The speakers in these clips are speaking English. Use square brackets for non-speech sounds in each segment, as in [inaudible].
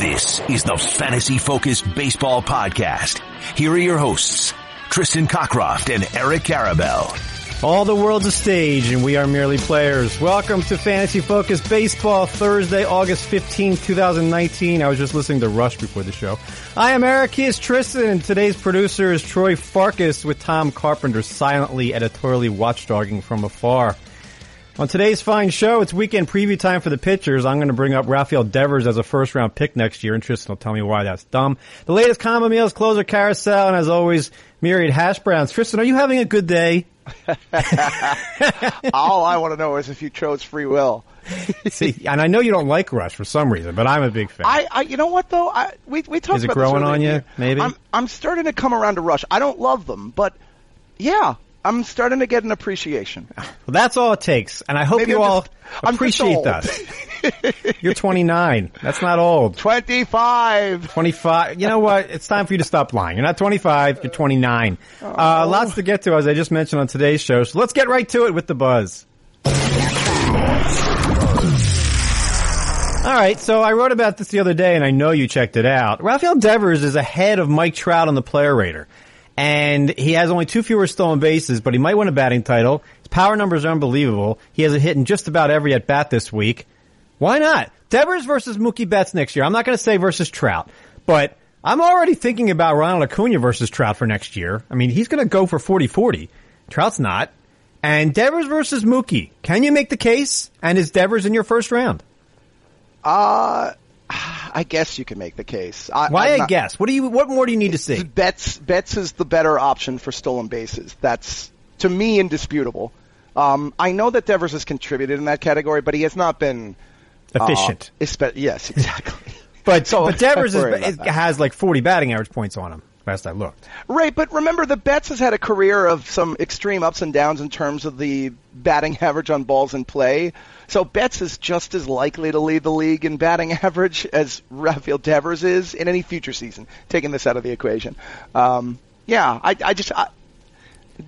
This is the Fantasy Focused Baseball Podcast. Here are your hosts, Tristan Cockcroft and Eric Karabell. All the world's a stage and we are merely players. Welcome to Fantasy Focus Baseball Thursday, August 15, 2019. I was just listening to Rush before the show. I am Eric, he is Tristan, and today's producer is Troy Farkas with Tom Carpenter silently editorially watchdogging from afar. On today's fine show, it's weekend preview time for the pitchers. I'm going to bring up Rafael Devers as a first round pick next year, and Tristan will tell me why that's dumb. The latest Common Meals closer carousel, and as always, myriad hash browns. Tristan, are you having a good day? [laughs] All I want to know is if you chose free will. [laughs] See, and I know you don't like Rush for some reason, but I'm a big fan. I, I you know what though? I, we we talked Is it about growing on you, maybe? I'm I'm starting to come around to Rush. I don't love them, but yeah, I'm starting to get an appreciation. well, that's all it takes, and I hope Maybe you I'm all just- appreciate that. You're 29. That's not old. Twenty five. 25. You know what? It's time for you to stop lying. You're not 25. You're 29. Uh, Oh. lots to get to, as I just mentioned on today's show. So let's get right to it with the buzz. All right, so I wrote about this the other day, and I know you checked it out. Rafael Devers is ahead of Mike Trout on the player rater, and he has only two fewer stolen bases, but he might win a batting title. His power numbers are unbelievable. He has a hit in just about every at bat this week. Why not? Devers versus Mookie Betts next year. I'm not going to say versus Trout, but I'm already thinking about Ronald Acuna versus Trout for next year. I mean, he's going to go for 40-40. Trout's not. And Devers versus Mookie. Can you make the case? And is Devers in your first round? Uh, I guess you can make the case. I, Why I guess? What do you? What more do you need to see? Betts Betts is the better option for stolen bases. That's to me indisputable. Um, I know that Devers has contributed in that category, but he has not been uh, Efficient. espe- yes, exactly. but [laughs] so but Devers is, is, has like 40 batting average points on him. Last I looked. Right, but remember the Betts has had a career of some extreme ups and downs in terms of the batting [laughs] average on balls in play. So Betts is just as likely to lead the league in batting [laughs] average as Rafael Devers is in any future season, taking this out of the equation. Um, yeah, I, I just, I,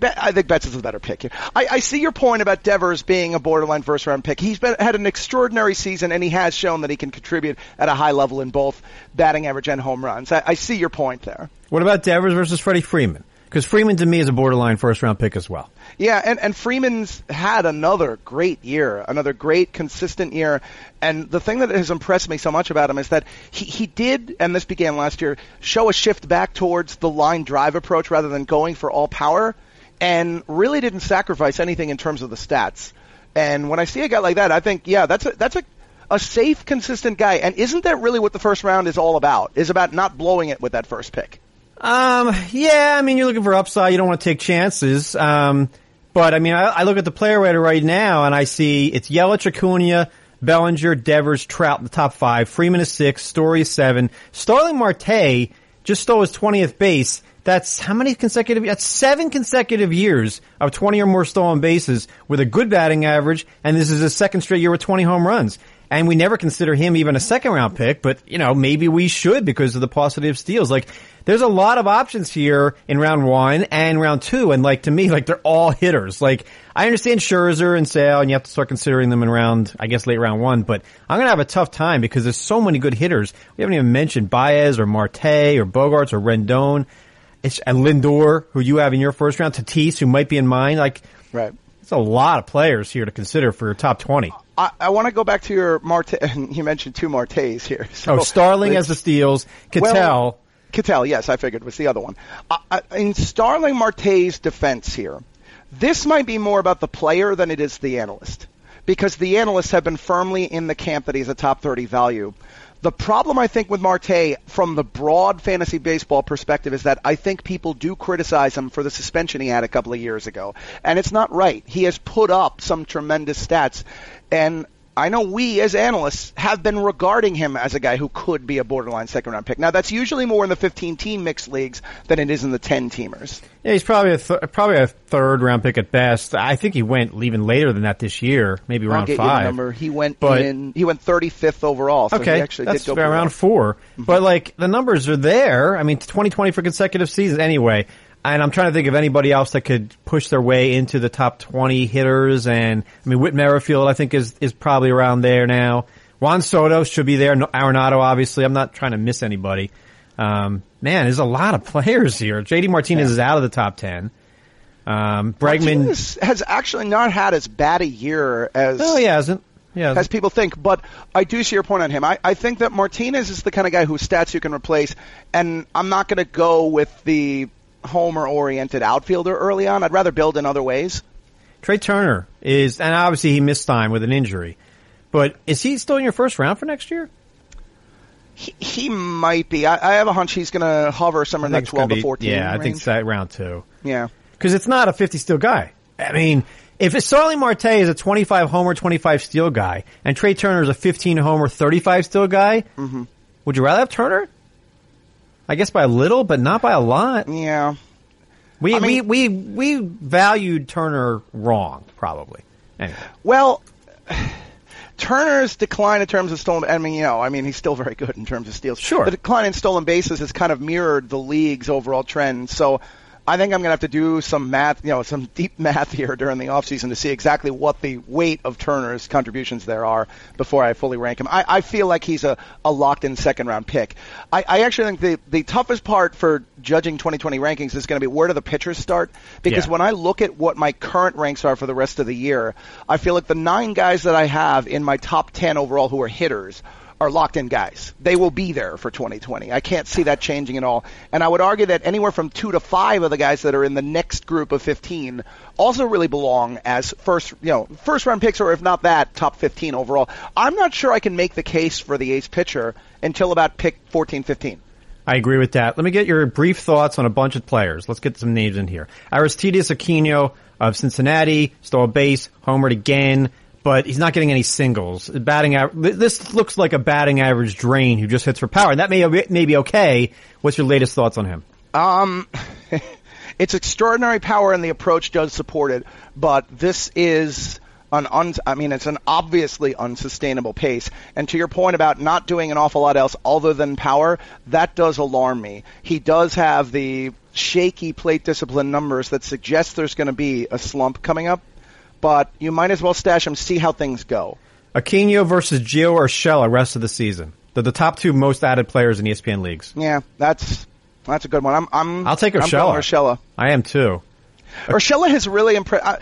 I think Betts is the better pick here. I, I see your point about Devers being a borderline first round pick. He's been, had an extraordinary season, and he has shown that he can contribute at a high level in both batting average and home runs. I, I see your point there. What about Devers versus Freddie Freeman? Because Freeman to me is a borderline first round pick as well. Yeah, and, and Freeman's had another great year, another great consistent year. And the thing that has impressed me so much about him is that he, he did, and this began last year, show a shift back towards the line drive approach rather than going for all power, and really didn't sacrifice anything in terms of the stats. And when I see a guy like that, I think, yeah, that's a, that's a, a safe, consistent guy. And isn't that really what the first round is all about? Is about not blowing it with that first pick. Um, yeah, I mean, you're looking for upside. You don't want to take chances. Um, but I mean, I, I look at the player rater right now and I see it's Yelich, Acuna, Bellinger, Devers, Trout in the top five. Freeman is six. Story is seven. Starling Marte just stole his 20th base. That's how many consecutive, that's seven consecutive years of 20 or more stolen bases with a good batting average. And this is his second straight year with 20 home runs. And we never consider him even a second round pick, but you know, maybe we should because of the paucity of steals. Like, there's a lot of options here in round one and round two, and like to me, like they're all hitters. Like I understand Scherzer and Sale, and you have to start considering them in round, I guess, late round one. But I'm gonna have a tough time because there's so many good hitters. We haven't even mentioned Baez or Marte or Bogaerts or Rendon. It's and Lindor, who you have in your first round, Tatis, who might be in mine. Like, Right. it's a lot of players here to consider for your top twenty. I, I want to go back to your Marte. [laughs] You mentioned two Martes here. [laughs] So Oh, Starling let's- the steals. Ketel. Well, Ketel, yes, I figured was the other one. I, I, in Starling Marte's defense here, this might be more about the player than it is the analyst, because the analysts have been firmly in the camp that he's a top 30 value. The problem I think with Marte from the broad fantasy baseball perspective is that I think people do criticize him for the suspension he had a couple of years ago. And it's not right. He has put up some tremendous stats and I know we as analysts have been regarding him as a guy who could be a borderline second round pick. Now that's usually more in the 15 team mixed leagues than it is in the 10 teamers. Yeah, he's probably a th- probably a third round pick at best. I think he went even later than that this year, maybe I'll around get you the five. number. He went But- in. He went 35th overall. So okay, he actually that's did go around four. Mm-hmm. But like the numbers are there. I mean, 2020 for consecutive seasons anyway. And I'm trying to think of anybody else that could push their way into the top 20 hitters. And I mean, Whit Merrifield, I think is is probably around there now. Juan Soto should be there. No- Arenado, obviously. I'm not trying to miss anybody. Um, man, there's a lot of players here. JD Martinez is out of the top 10. Um, Bregman. Martinez has actually not had as bad a year as Oh, he hasn't. Yeah. as people think. But I do see your point on him. I, I think that Martinez is the kind of guy whose stats you can replace, and I'm not going to go with the homer-oriented outfielder early on. I'd rather build in other ways. Trey Turner is, and obviously he missed time with an injury, but is he still in your first round for next year? He, he might be. I, I have a hunch he's going to hover somewhere in I that think it's gonna 12 to be- 14 Yeah, I think it's that round two. Yeah. Because it's not a 50 steal guy. I mean, if Starling Marte is a 25 homer, 25 steal guy, and Trey Turner is a 15 homer, 35 steal guy, Mm-hmm. would you rather have Turner? I guess by a little, but not by a lot. Yeah. We, I mean- we, we, we valued Turner wrong, probably. Anyway. Well, [sighs] Turner's decline in terms of stolen. I mean, you know, I mean, he's still very good in terms of steals. Sure. The decline in stolen bases has kind of mirrored the league's overall trend. So. I think I'm going to have to do some math, you know, some deep [laughs] math here during the offseason to see exactly what the weight of Turner's contributions there are before I fully rank him. I, I feel like he's a, a locked in second round pick. I, I actually think the, the toughest part for judging 2020 rankings is going to be where do the pitchers start? Because Yeah. when I look at what my current ranks are for the rest of the year, I feel like the nine guys that I have in my top 10 overall who are hitters are locked in guys. They will be there for 2020. I can't see that changing at all. And I would argue that anywhere from two to five of the guys that are in the next group of 15 also really belong as first, you know, first round picks or if not that, top 15 overall. I'm not sure I can make the case for the ace pitcher until about pick 14, 15. I agree with that. Let me get your brief thoughts on a bunch of players. Let's get some names in here. Aristides Aquino of Cincinnati stole a base, homered again, but he's not getting any singles. Batting this looks like a batting average drain who just hits for power, and that may may be okay. What's your latest thoughts on him? Um, [laughs] it's extraordinary power, and the approach does support it. But this is an un- I mean, it's an obviously unsustainable pace. And to your point about not doing an awful lot else other than power, that does alarm me. He does have the shaky plate discipline numbers that suggest there's going to be a slump coming up. But you might as well stash him, see how things go. Aquino versus Gio Urshela rest of the season. They're the top two most added players in ESPN leagues. Yeah, that's that's a good one. I'm I'm I'll take I'm Urshela. Urshela. I am too. Urshela has really impressed. I,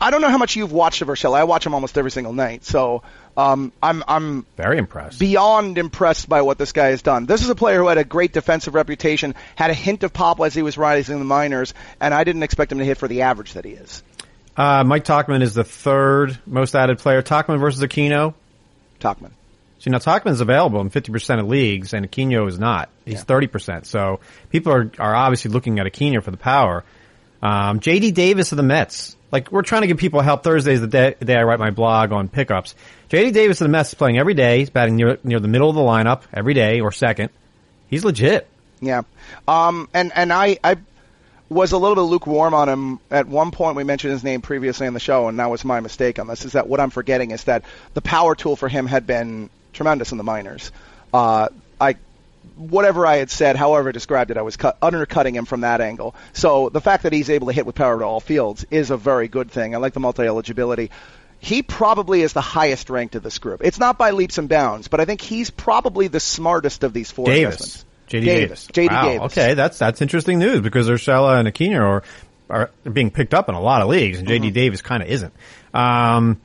I don't know how much you've watched of Urshela. I watch him almost every single night. So um, I'm I'm Very impressed. beyond impressed by what this guy has done. This is a player who had a great defensive reputation, had a hint of pop as he was rising in the minors, and I didn't expect him to hit for the average that he is. Uh, Mike Tauchman is the third most added player. Tauchman versus Aquino. Tauchman. See, now Tauchman's available in 50% of leagues, and Aquino is not. He's 30%. So people are, are obviously looking at Aquino for the power. Um, JD Davis of the Mets. Like, we're trying to give people help. Thursday is the day, the day I write my blog on pickups. JD Davis of the Mets is playing every day. He's batting near, near the middle of the lineup every day or second. He's legit. Yeah. Um, and, and I, I was a little bit lukewarm on him. At one point, we mentioned his name previously in the show, and that was my mistake on this. Is that what I'm forgetting is that the power tool for him had been tremendous in the minors. Uh, I, whatever I had said, however I described it, I was cut, undercutting him from that angle. So the fact that he's able to hit with power to all fields is a very good thing. I like the multi-eligibility. He probably is the highest ranked of this group. It's not by leaps and bounds, but I think he's probably the smartest of these four Davis. JD Davis. Davis. JD wow. Davis. Okay, that's that's interesting news because Urshela and Aquino are are being picked up in a lot of leagues, and Mm-hmm. JD Davis kind of isn't. Um,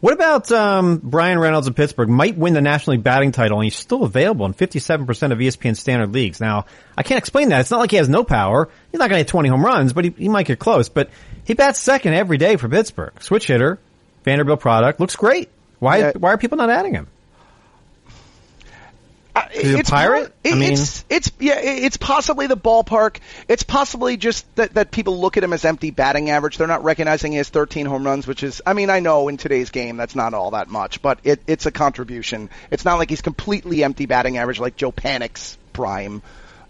what about um, Bryan Reynolds of Pittsburgh? Might win the National League batting title, and he's still available in 57% of ESPN standard leagues. Now, I can't explain that. It's not like he has no power. He's not going to hit 20 home runs, but he, he might get close. But he bats second every day for Pittsburgh. Switch hitter, Vanderbilt product, looks great. Why Yeah. why are people not adding him? Uh, a pirate? It, I mean- it's it's yeah, it- it's possibly the ballpark. It's possibly just that that people look at him as empty batting average. They're not recognizing his 13 home runs, which is I mean I know in today's game that's not all that much, but it, it's a contribution. It's not like he's completely empty batting average like Joe Panik's prime.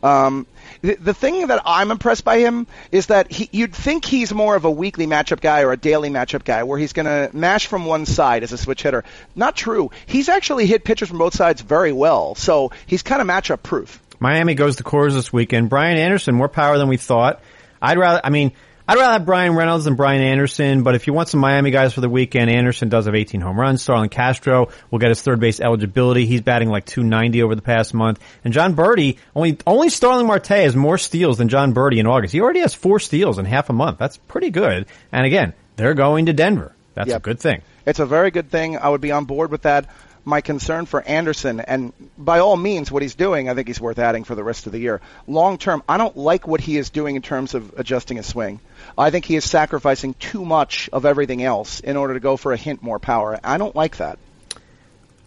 Um, the, the thing that I'm impressed by him is that he, you'd think he's more of a weekly matchup guy or a daily matchup guy, where he's going to mash from one side as a switch hitter. Not true. He's actually hit pitchers from both sides very well, so he's kind of matchup proof. Miami goes to Coors this weekend. Brian Anderson, more power than we thought. I'd rather, I mean, I'd rather have Bryan Reynolds than Brian Anderson, but if you want some Miami guys for the weekend, Anderson does have 18 home runs. Starlin Castro will get his third base eligibility. He's batting like 290 over the past month. And Jon Berti, only, only Starling Marte has more steals than Jon Berti in August. He already has four steals in half a month. That's pretty good. And again, they're going to Denver. That's a good thing. It's a very good thing. I would be on board with that. My concern for Anderson, and by all means, what he's doing, I think he's worth adding for the rest of the year. Long term, I don't like what he is doing in terms of adjusting his swing. I think he is sacrificing too much of everything else in order to go for a hint more power. I don't like that.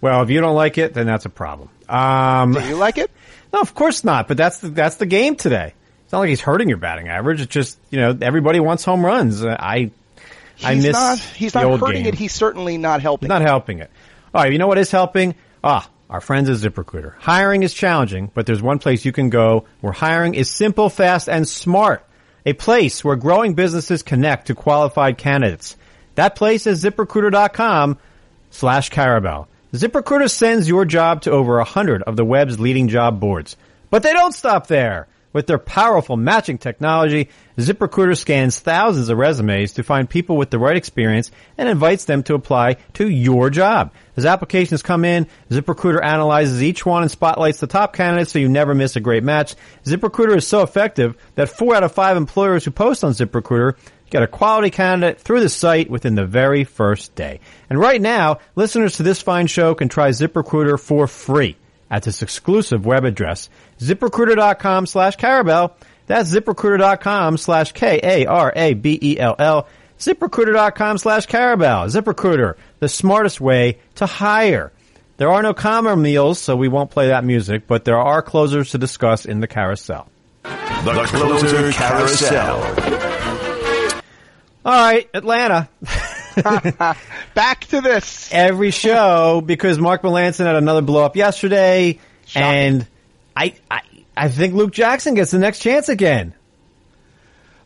Well, if you don't like it, then that's a problem. Um, Do you like it? [laughs] No, of course not. But that's the that's the game today. It's not like he's hurting your batting average. It's just you know everybody wants home runs. Uh, I He's I miss not. He's not hurting game. it. He's certainly not helping. not helping it. All right, you know what is helping? Ah, our friends at ZipRecruiter. Hiring is challenging, but there's one place you can go where hiring is simple, fast, and smart. A place where growing businesses connect to qualified candidates. That place is ziprecruiter.com slash Karabell. ZipRecruiter sends your job to over a hundred of the web's leading job boards. But they don't stop there. With their powerful matching technology, ZipRecruiter scans thousands of resumes to find people with the right experience and invites them to apply to your job. As applications come in, ZipRecruiter analyzes each one and spotlights the top candidates so you never miss a great match. ZipRecruiter is so effective that four out of five employers who post on ZipRecruiter get a quality candidate through the site within the very first day. And right now, listeners to this fine show can try ZipRecruiter for free at this exclusive web address, ziprecruiter.com slash Karabell. That's ziprecruiter.com slash K-A-R-A-B-E-L-L. ziprecruiter.com slash Karabell. ZipRecruiter, the smartest way to hire. There are no comma meals, so we won't play that music, but there are closers to discuss in the carousel. The Closer Carousel. All right, Atlanta. [laughs] [laughs] Back to this. every show because Mark Melancon had another blow up yesterday, and I, I I think Luke Jackson gets the next chance again.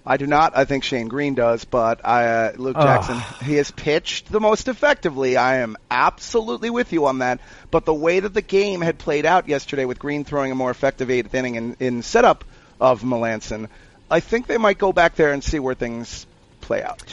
I do not. I think Shane Greene does, but I, uh, Luke Ugh. Jackson, he has pitched the most effectively. I am absolutely with you on that. But the way that the game had played out yesterday with Greene throwing a more effective eighth inning in, in setup of Melancon, I think they might go back there and see where things play out.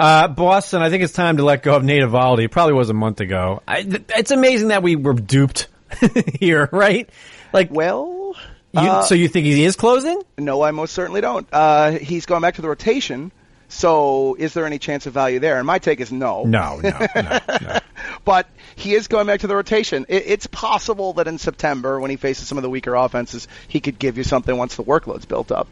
Uh, Boston, I think it's time to let go of Nate Eovaldi. It probably was a month ago. I, th- it's amazing that we were duped [laughs] here, right? Like, Well, you, uh, so you think he is closing? no, I most certainly don't. Uh, he's going back to the rotation. So, is there any chance of value there? And my take is no. No, no, no, no. [laughs] but he is going back to the rotation. It, it's possible that in September, when he faces some of the weaker offenses, he could give you something once the workload's built up.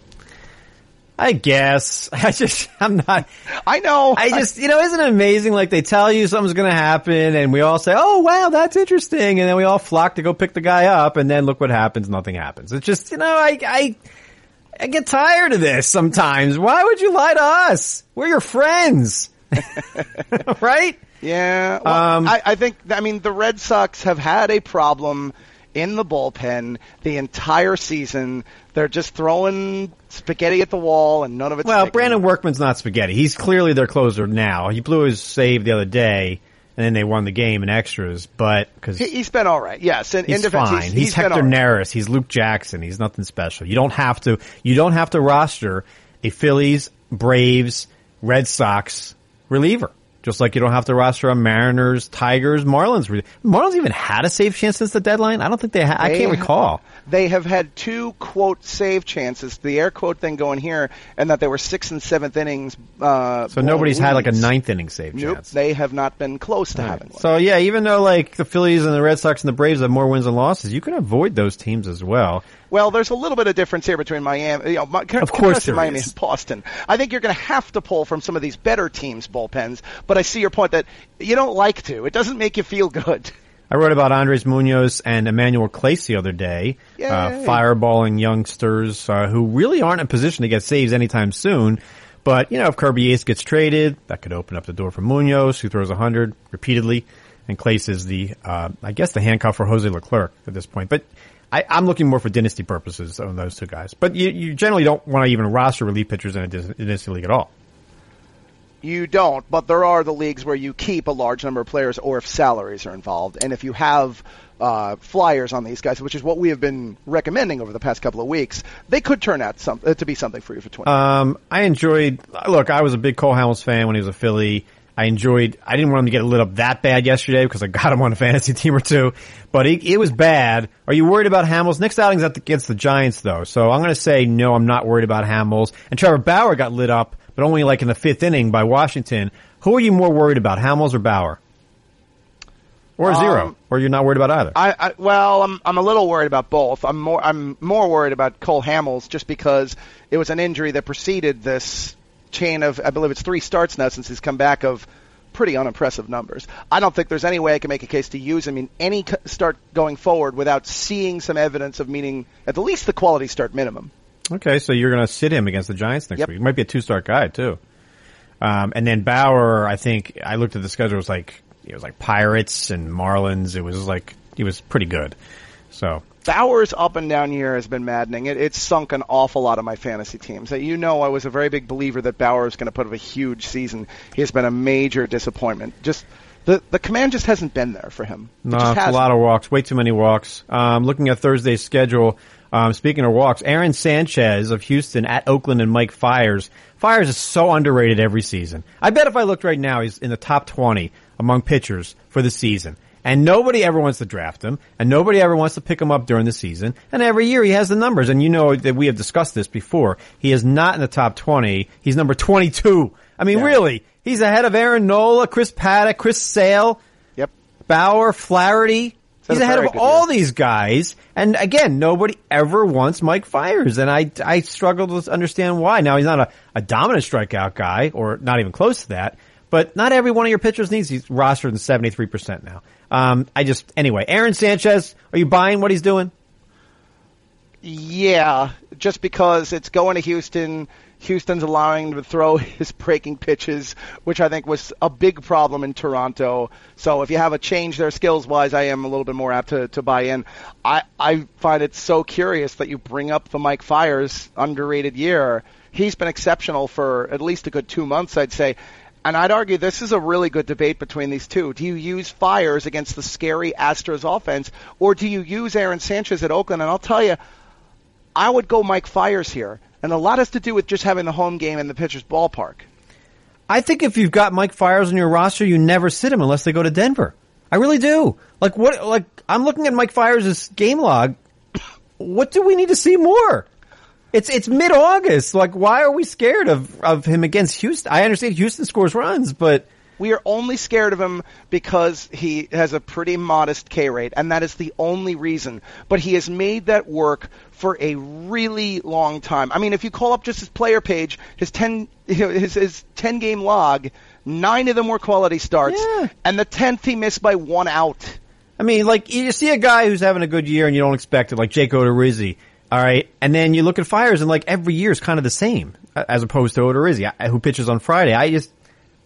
I guess. [laughs] I just, I'm not. I know. I just, you know, isn't it amazing? Like they tell you something's going to happen, and we all say, "Oh, wow, that's interesting," and then we all flock to go pick the guy up, and then look what happens. Nothing happens. It's just, you know, I, I, I get tired of this sometimes. Why would you lie to us? We're your friends, [laughs] [laughs] right? Yeah, well, Um, I, I think. I mean, the Red Sox have had a problem in the bullpen the entire season. They're just throwing spaghetti at the wall, and none of it's. Well, sticking. Brandon Workman's not spaghetti. He's clearly their closer now. He blew his save the other day, and then they won the game in extras. But because He, he's been all right. Yes, in, in He's defense, fine. he's, He's, been Hector right. Neris. He's Luke Jackson. He's nothing special. You don't have to. You don't have to roster a Phillies, Braves, Red Sox reliever. Just like you don't have to roster a Mariners, Tigers, Marlins. Marlins even had a save chance since the deadline. I don't think they. Ha- I can't recall. They have had two quote save chances. The air quote thing going here, and that they were sixth and seventh innings. Uh, So nobody's had like a ninth inning save Nope, chance. they have not been close to having one. So yeah, even though like the Phillies and the Red Sox and the Braves have more wins and losses, you can avoid those teams as well. Well, there's a little bit of difference here between Miami, you know, my, Of course there Miami is. and Boston. I think you're going to have to pull from some of these better teams' bullpens, but I see your point that you don't like to. It doesn't make you feel good. I wrote about Andres Munoz and Emmanuel Clase the other day, uh, fireballing youngsters uh, who really aren't in a position to get saves anytime soon. But, you know, if Kirby Yates gets traded, that could open up the door for Munoz, who throws 100 repeatedly. And Clase is the, uh, I guess, the handcuff for Jose Leclerc at this point. But I, I'm looking more for dynasty purposes on those two guys. But you, you generally don't want to even roster relief pitchers in a dynasty league at all. You don't, but there are the leagues where you keep a large number of players, or if salaries are involved, and if you have uh, flyers on these guys, which is what we have been recommending over the past couple of weeks, they could turn out some, uh, to be something for you for twenty. Um, I enjoyed. Look, I was a big Cole Hamels fan when he was a Philly. I enjoyed. I didn't want him to get lit up that bad yesterday because I got him on a fantasy [laughs] team or two, but it, it was bad. Are you worried about Hamels? Next outing's against the Giants though, so I'm going to say no. I'm not worried about Hamels. And Trevor Bauer got lit up, but only like in the fifth inning by Washington. Who are you more worried about, Hamels or Bauer? Or zero? Um, Or you're not worried about either? I, I well, I'm I'm a little worried about both. I'm more I'm more worried about Cole Hamels just because it was an injury that preceded this chain of I believe it's three starts now since he's come back of pretty unimpressive numbers. I don't think there's any way I can make a case to use him in any start going forward without seeing some evidence of meeting at the least the quality start minimum. Okay, so you're going to sit him against the Giants next Yep. week. Might be a two start guy too. Um, and then Bauer, I think I looked at the schedule. It was like it was like Pirates and Marlins. It was like he was pretty good. So Bauer's up and down year has been maddening. It, it's sunk an awful lot of my fantasy teams. You know, I was a very big believer that Bauer was going to put up a huge season. He has been a major disappointment. Just the the command just hasn't been there for him. It no, a lot of walks. Way too many walks. Um, looking at Thursday's schedule. Um, speaking of walks, Aaron Sanchez of Houston at Oakland and Mike Fiers. Fiers is so underrated every season. I bet if I looked right now, he's in the top 20 among pitchers for the season. And nobody ever wants to draft him, and nobody ever wants to pick him up during the season. And every year he has the numbers, and you know that we have discussed this before. He is not in the top 20. He's number 22. I mean, really, he's ahead of Aaron Nola, Chris Paddack, Chris Sale, Yep. Bauer, Flaherty. He's ahead of all year. these guys. And again, nobody ever wants Mike Fiers. And I, I struggle to understand why. Now, he's not a, a dominant strikeout guy or not even close to that, but not every one of your pitchers needs, he's rostered in 73% now. Um, I just, anyway, Aaron Sanchez, are you buying what he's doing? Yeah, just because it's going to Houston. Houston's allowing him to throw [laughs] his breaking pitches, which I think was a big problem in Toronto. So if you have a change there skills wise, I am a little bit more apt to, to buy in. I, I find it so curious that you bring up the Mike Fiers underrated year. He's been exceptional for at least a good two months, I'd say. And I'd argue this is a really good debate between these two. Do you use Fiers against the scary Astros offense, or do you use Aaron Sanchez at Oakland? And I'll tell you, I would go Mike Fiers here. And a lot has to do with just having the home game in the pitcher's ballpark. I think if you've got Mike Fiers on your roster, you never sit him unless they go to Denver. I really do. Like what? Like I'm looking at Mike Fiers' game log. What do we need to see more? It's it's mid August. Like why are we scared of of him against Houston? I understand Houston scores runs, but We are only scared of him because he has a pretty modest K rate, and that is the only reason. But he has made that work for a really long time. I mean, if you call up just his player page, his ten, you [laughs] know, his his ten game log, nine of them were quality starts, Yeah. and the tenth he missed by one out. I mean, like you see a guy who's having a good year and you don't expect it, like Jake Odorizzi. All right, and then you look at Fiers and like every year is kind of the same, as opposed to Odorizzi, who pitches on Friday. I just,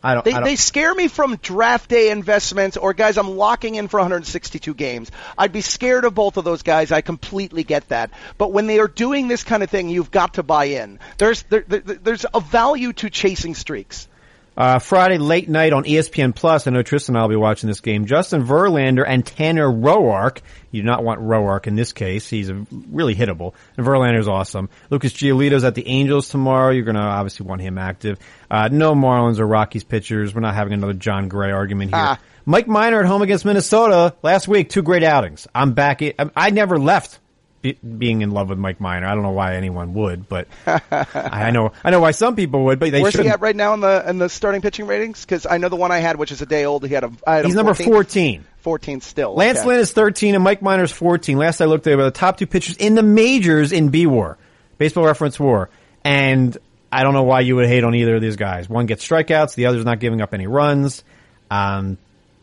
I don't, They, I don't they scare me from draft day investments or guys I'm locking in for 162 games. I'd be scared of both of those guys. I completely get that. But when they are doing this kind of thing, you've got to buy in. There's there, there, there's a value to chasing streaks. Uh, Friday late night on ESPN Plus. I know Tristan and I'll be watching this game. Justin Verlander and Tanner Roark. You do not want Roark in this case. He's a, really hittable. And Verlander's awesome. Lucas Giolito's at the Angels tomorrow. You're going to obviously want him active. Uh, no Marlins or Rockies pitchers. We're not having another Jon Gray argument here. Ah. Mike Minor at home against Minnesota last week. Two great outings. I'm back. I, I never left being in love with Mike Minor. I don't know why anyone would, but [laughs] I know I know why some people would, but they Where's shouldn't. he at right now in the in the starting pitching ratings? Because I know the one I had, which is a day old, he had a I had He's a number 14th 14. 14th still. Lance Okay. Lynn is 13 and Mike Minor's 14. Last I looked, they were the top two pitchers in the majors in B War, Baseball Reference War. And I don't know why you would hate on either of these guys. One gets strikeouts, the other's not giving up any runs. Um,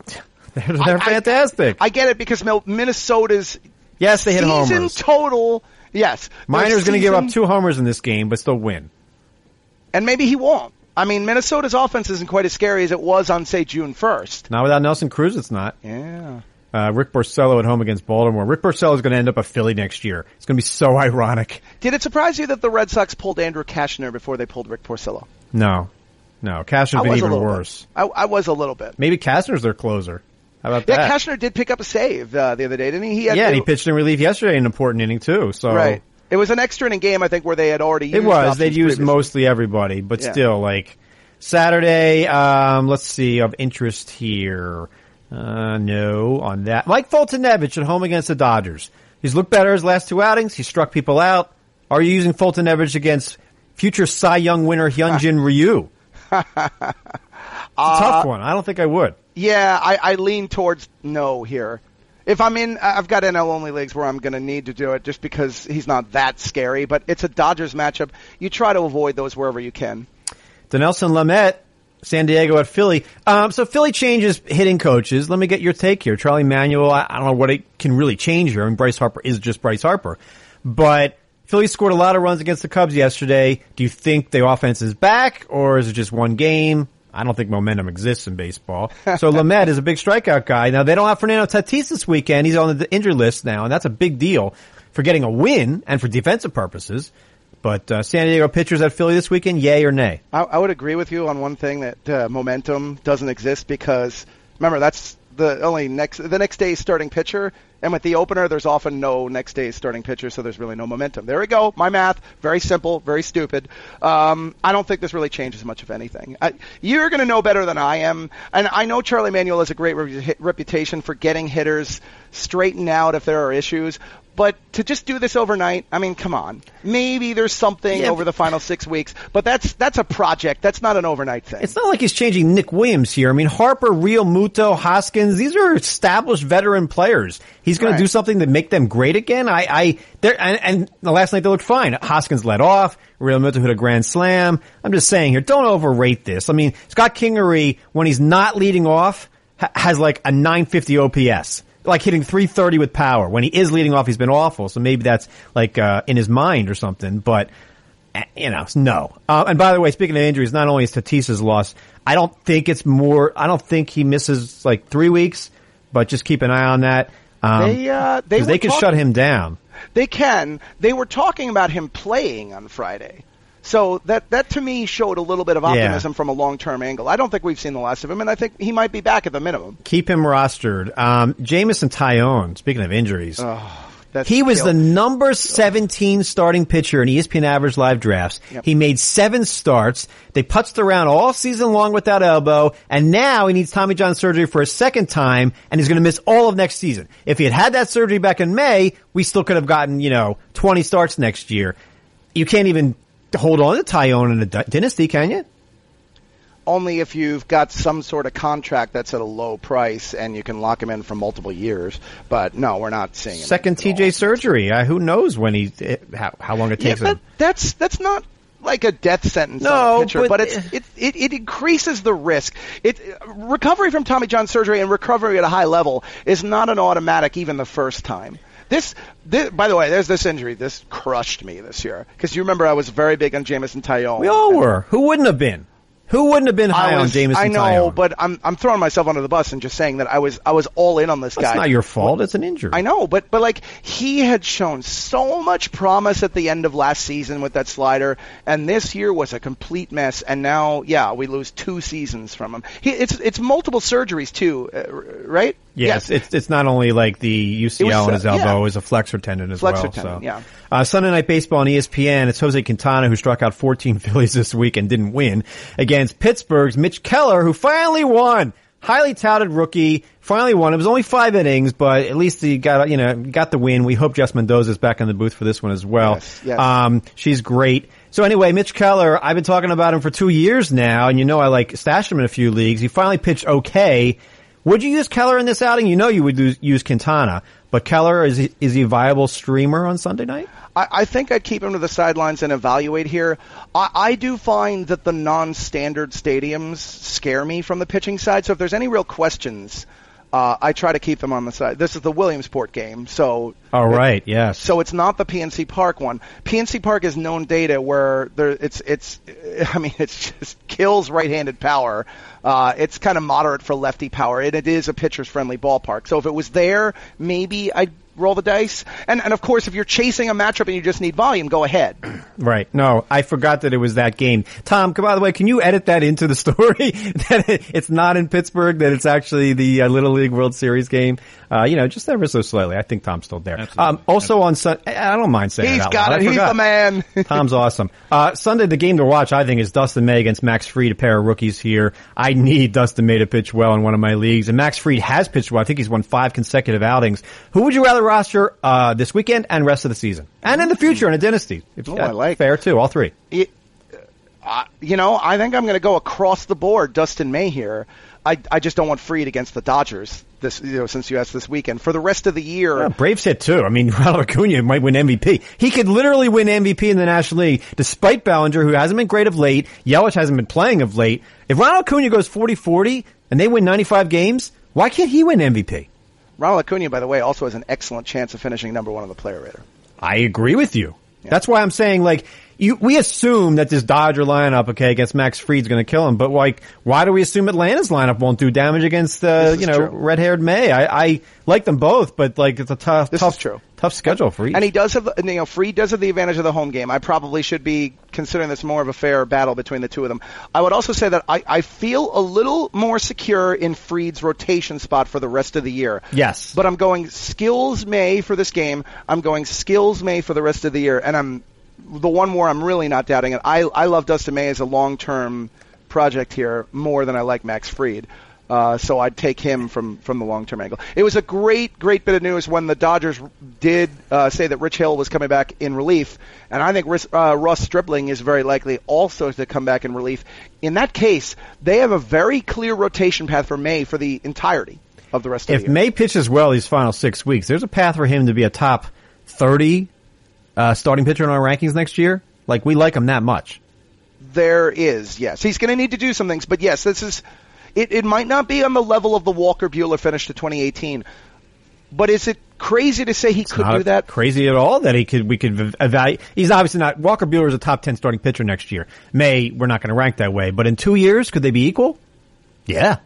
[laughs] They're, they're I- fantastic. I get it because Minnesota's yes, they hit homers. season homers. total. Yes, Minor's going to give up two homers in this game, but still win. and maybe he won't. I mean, Minnesota's offense isn't quite as scary as it was on, say, June first. Not without Nelson Cruz, it's not. Yeah. Uh, Rick Porcello at home against Baltimore. Rick Porcello is going to end up a Philly next year. It's going to be so [laughs] ironic. Did it surprise you that the Red Sox pulled Andrew Cashner before they pulled Rick Porcello? No, no, Cashner's I been even worse. I, I was a little bit. Maybe Cashner's their closer. How about Yeah, that? Cashner did pick up a save uh, the other day, didn't he? he had yeah, and he pitched in relief yesterday in an important inning too. So Right. It was an extra inning game, I think, where they had already. It was. They'd used previously. mostly everybody, but Yeah. still, like Saturday. Um, let's see of interest here. Uh, no, on that. Mike Foltynewicz at home against the Dodgers. He's looked better his last two outings. He struck people out. Are you using Foltynewicz against future Cy Young winner Hyunjin [laughs] Ryu? [laughs] It's a Uh, tough one. I don't think I would. Yeah, I, I lean towards no here. If I'm in, I've got NL only leagues where I'm going to need to do it just because he's not that scary. But it's a Dodgers matchup. You try to avoid those wherever you can. Dinelson Lamet, San Diego at Philly. Um, so Philly changes hitting coaches. Let me get your take here. Charlie Manuel, I, I don't know what it can really change here. I mean, Bryce Harper is just Bryce Harper. But Philly scored a lot of runs against the Cubs yesterday. Do you think the offense is back or is it just one game? I don't think momentum exists in baseball. [laughs] So Lamet is a big strikeout guy. Now they don't have Fernando Tatis this weekend. He's on the injured list now, and that's a big deal for getting a win and for defensive purposes. But uh, San Diego pitchers at Philly this weekend, yay or nay? I, I would agree with you on one thing that uh, momentum doesn't exist because remember that's the only next the next day's starting pitcher, and with the opener, there's often no next day's starting pitcher, so there's really no momentum. There we go. My math, very simple, very stupid. Um, I don't think this really changes much of anything. I, you're going to know better than I am, and I know Charlie Manuel has a great re- reputation for getting hitters straightened out if there are issues. But to just do this overnight, I mean, come on. Maybe there's something Yeah, over the final six weeks, but that's that's a project. That's not an overnight thing. It's not like he's changing Nick Williams here. I mean, Harper, Realmuto, Hoskins, these are established veteran players. He's going Right. to do something to make them great again. I, I, they're, and, and the last night they looked fine. Hoskins led off. Realmuto hit a grand slam. I'm just saying here, don't overrate this. I mean, Scott Kingery, when he's not leading off, ha- has like a 950 OPS. Like hitting 330 with power. When he is leading off, he's been awful. So maybe that's like, uh, in his mind or something, but, eh, you know, no. Uh, and by the way, speaking of injuries, not only is Tatis's loss, I don't think it's more, I don't think he misses like three weeks, but just keep an eye on that. Um, They, uh, they they could shut him down. They can. They were talking about him playing on Friday. So that that to me showed a little bit of Yeah. optimism from a long term angle. I don't think we've seen the last of him, and I think he might be back at the minimum. Keep him rostered. Um, Jameson Taillon, speaking of injuries, That's he was kill- the number 17 starting pitcher in ESPN average live drafts. Yep. He made seven starts. They putzed around all season long with that elbow, and now he needs Tommy John surgery for a second time, and he's going to miss all of next season. If he had had that surgery back in May, we still could have gotten, you know, 20 starts next year. You can't even hold on to Taillon in a dynasty, can you? Only if you've got some sort of contract that's at a low price and you can lock him in for multiple years. But no, we're not seeing Second at all. TJ surgery. Uh, who knows when he, how, how long it Yeah, takes but him. that's that's not like a death sentence on No, a pitcher, but- but, it's, it, it it increases the risk. It recovery from Tommy John surgery and recovery at a high level is not an automatic even the first time. This, this by the way, there's this injury. This crushed me this year because you remember I was very big on Jameson Taillon. We all were. Who wouldn't have been? Who wouldn't have been high I on was, Jameson I know, Taillon? but I'm I'm throwing myself under the bus and just saying that I was I was all in on this That's guy. It's not your fault. It's an injury. I know, but but like he had shown so much promise at the end of last season with that slider, and this year was a complete mess. And now, yeah, we lose two seasons from him. He, it's it's multiple surgeries too, uh, right? Yes, it's it's not only like the UCL was, in his uh, elbow, yeah. it was a flexor tendon as Flexor well. tendon, so. yeah. Uh, Sunday Night Baseball on ESPN. It's Jose Quintana who struck out 14 [laughs] Phillies this week and didn't win against Pittsburgh's Mitch Keller, who finally won. Highly touted rookie, finally won. It was only five innings, but at least he got you know got the win. We hope Jess Mendoza is back in the booth for this one as well. Yes, yes. Um, she's great. So anyway, Mitch Keller, I've been talking about him for two years now, and you know I like stashed him in a few leagues. He finally pitched okay. Would you use Keller in this outing? You know you would use, Quintana, but Keller is he, is he a viable streamer on Sunday night? I, I think I'd keep him to the sidelines and evaluate here. I, I do find that the non-standard stadiums scare me from the pitching side. So if there's any real questions uh, I try to keep them on the side. This is the Williamsport game, so All right. right. Yes. so it's not the PNC Park one. PNC Park is known data where there it's it's [laughs] I mean it's just kills right-handed power. Uh, it's kind of moderate for lefty power, and it is a pitcher's friendly ballpark. So if it was there, maybe I'd roll the dice. And and of course, if you're chasing a matchup and you just need volume, go ahead. [clears throat] Right. No, I forgot that it was that game. Tom, by the way, can you edit that into the [laughs] story [laughs] that it's not in Pittsburgh, that it's actually the uh, Little League World Series game? Uh, you know, just ever so slightly. I think Tom's still there. Um, also on Sunday, I I don't mind saying He's it out got loud. it. He's forgot. the man. [laughs] Tom's awesome. Uh, Sunday, the game to watch, I think, is Dustin May against Max Fried, a pair of rookies here. I need Dustin May to pitch well in one of my leagues, and Max Fried has pitched well. I think he's won five consecutive outings. Who would you rather roster uh, this weekend and rest of the season, and in the future in a dynasty? If, Oh, I like fair too, all three. It- uh, you know, I think I'm going to go across the board, Dustin May here. I, I just don't want Fried against the Dodgers this you know since you asked this weekend for the rest of the year. Yeah, Braves hit too. I mean, [laughs] Ronald Acuna might win MVP. He could literally win MVP in the National League, despite Bellinger, who hasn't been great of late. Yelich hasn't been playing of late. If Ronald Acuna goes 40-40 and they win 95 games, why can't he win MVP? Ronald Acuna, by the way, also has an excellent chance of finishing number one on the player rater. I agree with you. That's why I'm saying like you, we assume that this Dodger lineup, okay, against Max Fried's going to kill him, but like, why do we assume Atlanta's lineup won't do damage against, uh, you know, true. red-haired May? I, I like them both, but like, it's a tough, This tough, true. tough schedule for each. And he does have, you know, Fried does have the advantage of the home game. I probably should be considering this more of a fair battle between the two of them. I would also say that I, I feel a little more secure in Fried's rotation spot for the rest of the year. Yes. But I'm going skills May for this game. I'm going skills May for the rest of the year, and I'm the one more I'm really not doubting it. I I love Dustin May as a long term project here more than I like Max Fried. Uh, so I'd take him from, from the long term angle. It was a great, great bit of news when the Dodgers did uh, say that Rich Hill was coming back in relief, and I think uh, Ross Stripling is very likely also to come back in relief. In that case, they have a very clear rotation path for May for the entirety of the rest of if the year. If May pitches well these final six weeks, there's a path for him to be a top 30 uh, starting pitcher in our rankings next year. Like, we like him that much. There is, yes. He's going to need to do some things, but yes, this is. It, it might not be on the level of the Walker Buehler finish to 2018, but is it crazy to say he could Not do that? crazy at all that he could, we could evaluate. He's obviously not, Walker Buehler is a top 10 starting pitcher next year. May, we're not going to rank that way, but in two years, could they be equal? Yeah.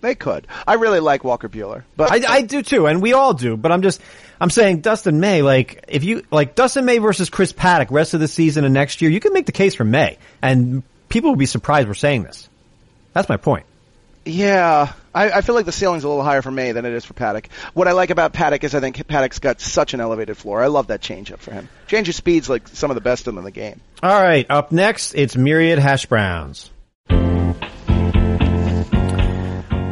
They could. I really like Walker Buehler, but I, I do too, and we all do. But I'm just, I'm saying Dustin May, like if you like Dustin May versus Chris Paddack, rest of the season and next year, you can make the case for May, and people will be surprised we're saying this. That's my point. yeah, I, I feel like the ceiling's a little higher for May than it is for Paddack. What I like about Paddack is I think Paddack's got such an elevated floor. I love that changeup for him. Change of speed's like some of the best in the game. All right, up next, it's Myriad Hash Browns.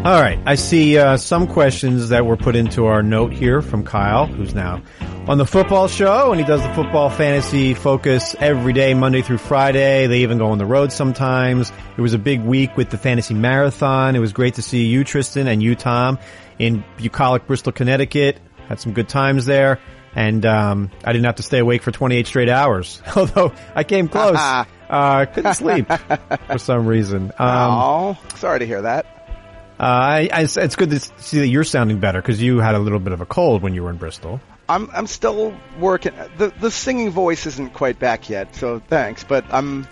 All right, I see uh, some questions that were put into our note here from Kyle, who's now on the football show, and he does the football fantasy focus every day, Monday through Friday. They even go on the road sometimes. It was a big week with the fantasy marathon. It was great to see you, Tristan, and you, Tom, in bucolic Bristol, Connecticut. Had some good times there. And um, I didn't have to stay awake for 28 straight hours, [laughs] although I came [laughs] close. uh, couldn't sleep for some reason. Um, oh, sorry to hear that. Uh, I, I, it's good to see that you're sounding better because you had a little bit of a cold when you were in Bristol. I'm I'm still working. the The singing voice isn't quite back yet, so thanks. But I'm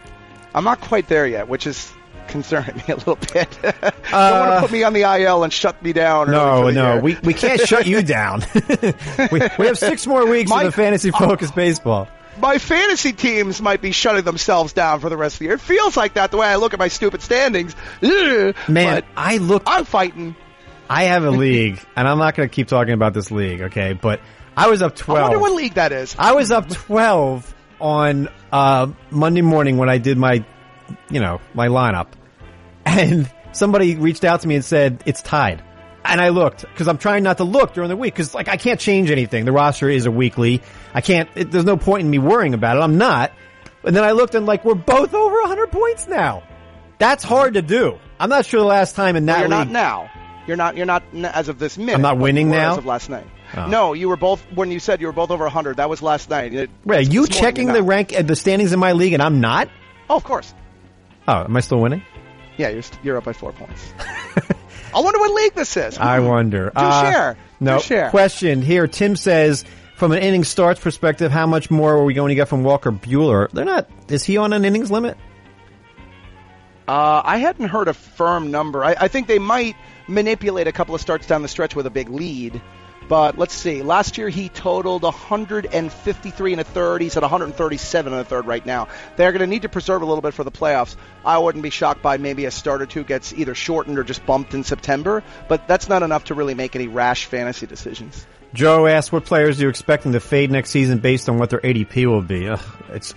I'm not quite there yet, which is concerning [laughs] me a little bit. [laughs] Don't want to put me on the IL and shut me down. No, no, we, we can't shut you down. [laughs] we, we have six more weeks My- of the fantasy focused baseball. My fantasy teams might be shutting themselves down for the rest of the year. It feels like that the way I look at my stupid standings. Ugh, Man, but I look. I'm fighting. I have a league, [laughs] and I'm not going to keep talking about this league, okay? But I was up 12. I wonder what league that is. I was up 12 on uh, Monday morning when I did my, you know, my lineup. And somebody reached out to me and said, it's tied. And I looked, because I'm trying not to look during the week, because like I can't change anything. The roster is a weekly. I can't, it, there's no point in me worrying about it. I'm not. And then I looked and like, we're both over 100 points now. That's hard to do. I'm not sure the last time in that you're not now. You're not. You're not as of this minute. I'm not winning now? As of last night. Oh. No, you were both when you said you were both over 100. That was last night. It- Wait, are you checking the rank, uh, the standings in my league and I'm not? Oh, of course. Oh, am I still winning? Yeah, you're st- you're up by four points. [laughs] I wonder what league this is. I wonder. Do share. No Do share. question here. Tim says, from an inning starts perspective, how much more are we going to get from Walker Buehler? They're not. Is he on an innings limit? Uh, I hadn't heard a firm number. I, I think they might manipulate a couple of starts down the stretch with a big lead. But let's see. Last year he totaled 153 and a third. He's at 137 and a third right now. They're going to need to preserve a little bit for the playoffs. I wouldn't be shocked by maybe a start or two gets either shortened or just bumped in September. But that's not enough to really make any rash fantasy decisions. Joe asked, "What players are you expecting to fade next season based on what their ADP will be?" Ugh, it's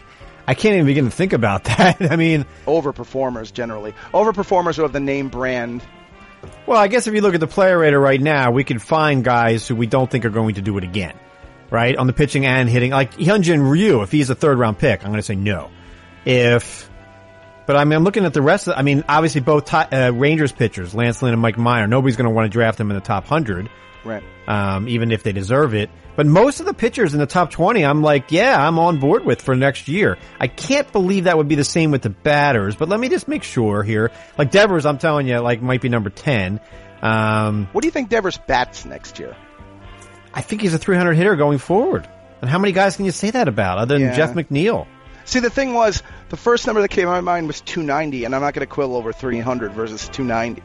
I can't even begin to think about [laughs] that. I mean, overperformers generally, overperformers who have the name brand. Well, I guess if you look at the player rater right now, we can find guys who we don't think are going to do it again, right? On the pitching and hitting, like Hyunjin Ryu, if he's a third round pick, I'm going to say no. If, but I mean, I'm looking at the rest of, I mean, obviously both uh, Rangers pitchers, Lance Lynn and Mike Minor, nobody's going to want to draft them in the top 100. Right. Um, even if they deserve it. But most of the pitchers in the top 20, I'm like, yeah, I'm on board with for next year. I can't believe that would be the same with the batters, but let me just make sure here. Like Devers, I'm telling you, like might be number 10. Um, what do you think Devers bats next year? I think he's a 300 hitter going forward. And how many guys can you say that about other than Yeah. Jeff McNeil? See, the thing was, the first number that came to my mind was 290, and I'm not going to quibble over 300 versus 290.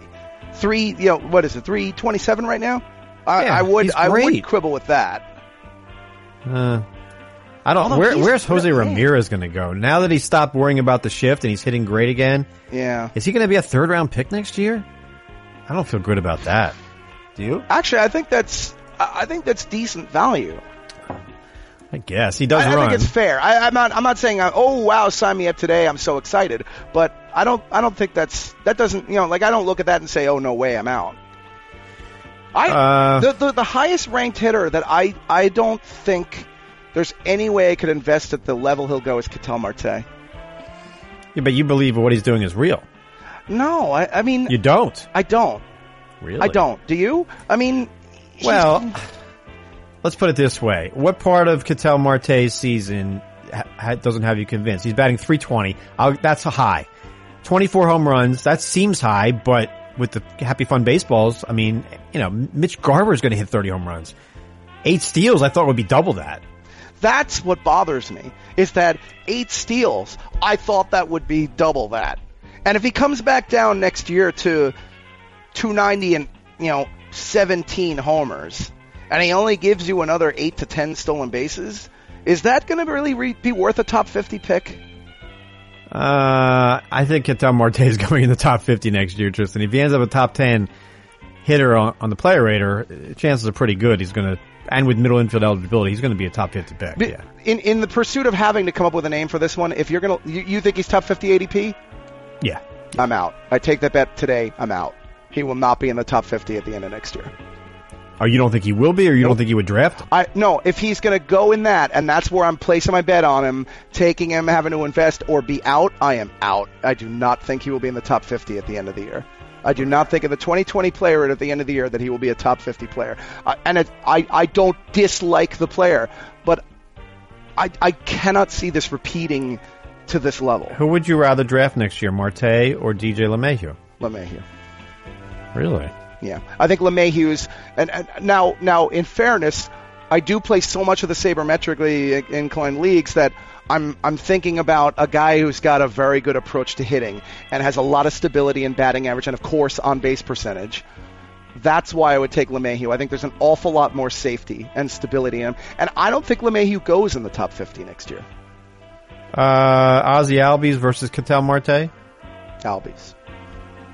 Three, you know, what is it? 327 right now? I, Yeah, I would, I would great. quibble with that. Uh, I don't. Where, where's Jose really- Ramirez going to go now that he stopped worrying about the shift and he's hitting great again? Yeah. Is he going to be a third round pick next year? I don't feel good about that. Do you? Actually, I think that's, I I think that's decent value. I guess he does I, I think it's fair. I, I'm not, I'm not saying, uh, oh wow, sign me up today. I'm so excited, but I don't, I don't think that's, that doesn't, you know, like I don't look at that and say, oh no way, I'm out. I Uh, the, the the highest ranked hitter that I I don't think there's any way I could invest at the level he'll go is Ketel Marte. Yeah, but you believe what he's doing is real. No, I I mean You don't. I don't. Really? I don't. Do you? I mean, Well, let's put it this way: What part of Ketel Marte's season ha- doesn't have you convinced? He's batting 320. I'll, that's a high. 24 home runs. That seems high, but with the Happy Fun baseballs, I mean, you know, Mitch Garver is going to hit 30 home runs. Eight steals, I thought would be double that. that's what bothers me is that eight steals. I thought that would be double that, and if he comes back down next year to 290 and you know 17 homers, and he only gives you another eight to 10 stolen bases, is that going to really re- be worth a top 50 pick? Uh, I think Ketel Marte is [laughs] going in the top 50 next year, Tristan. If he ends up a top 10 hitter on, on the player rater, uh, chances are pretty good he's going to, and with middle infield eligibility, he's going to be a top 50 pick. But Yeah. In in the pursuit of having to come up with a name for this one, if you're gonna, you, you think he's top 50 ADP? Yeah. I'm out. I take that bet today. I'm out. He will not be in the top 50 at the end of next year. Oh, you don't think he will be, or you don't think he would draft him? I no. If he's gonna go in that, and that's where I'm placing my bet on him, taking him, having to invest or be out, I am out. I do not think he will be in the top 50 at the end of the year. I do not think in the 2020 player at the end of the year that he will be a top 50 player. I and it, I I don't dislike the player, but I I cannot see this repeating to this level. Who would you rather draft next year, Marte or DJ LeMahieu? LeMahieu. Really? Yeah, I think LeMahieu's and, and now now in fairness, I do play so much of the sabermetrically inclined leagues that I'm I'm thinking about a guy who's got a very good approach to hitting and has a lot of stability in batting average and of course on base percentage. That's why I would take LeMahieu. I think there's an awful lot more safety and stability in him, and I don't think LeMahieu goes in the top 50 next year. Uh, Ozzie Albies versus Ketel Marte? Albies.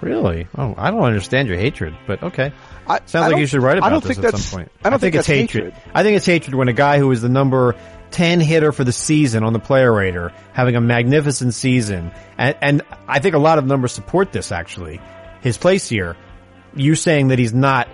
Really? Oh, I don't understand your hatred, but okay. I, Sounds I like you should write about I don't this think at some point. I don't think, it's that's hatred. I think it's hatred when a guy who is the number 10 hitter for the season on the player rater having a magnificent season. And, and I think a lot of numbers support this actually. His place here, you saying that he's not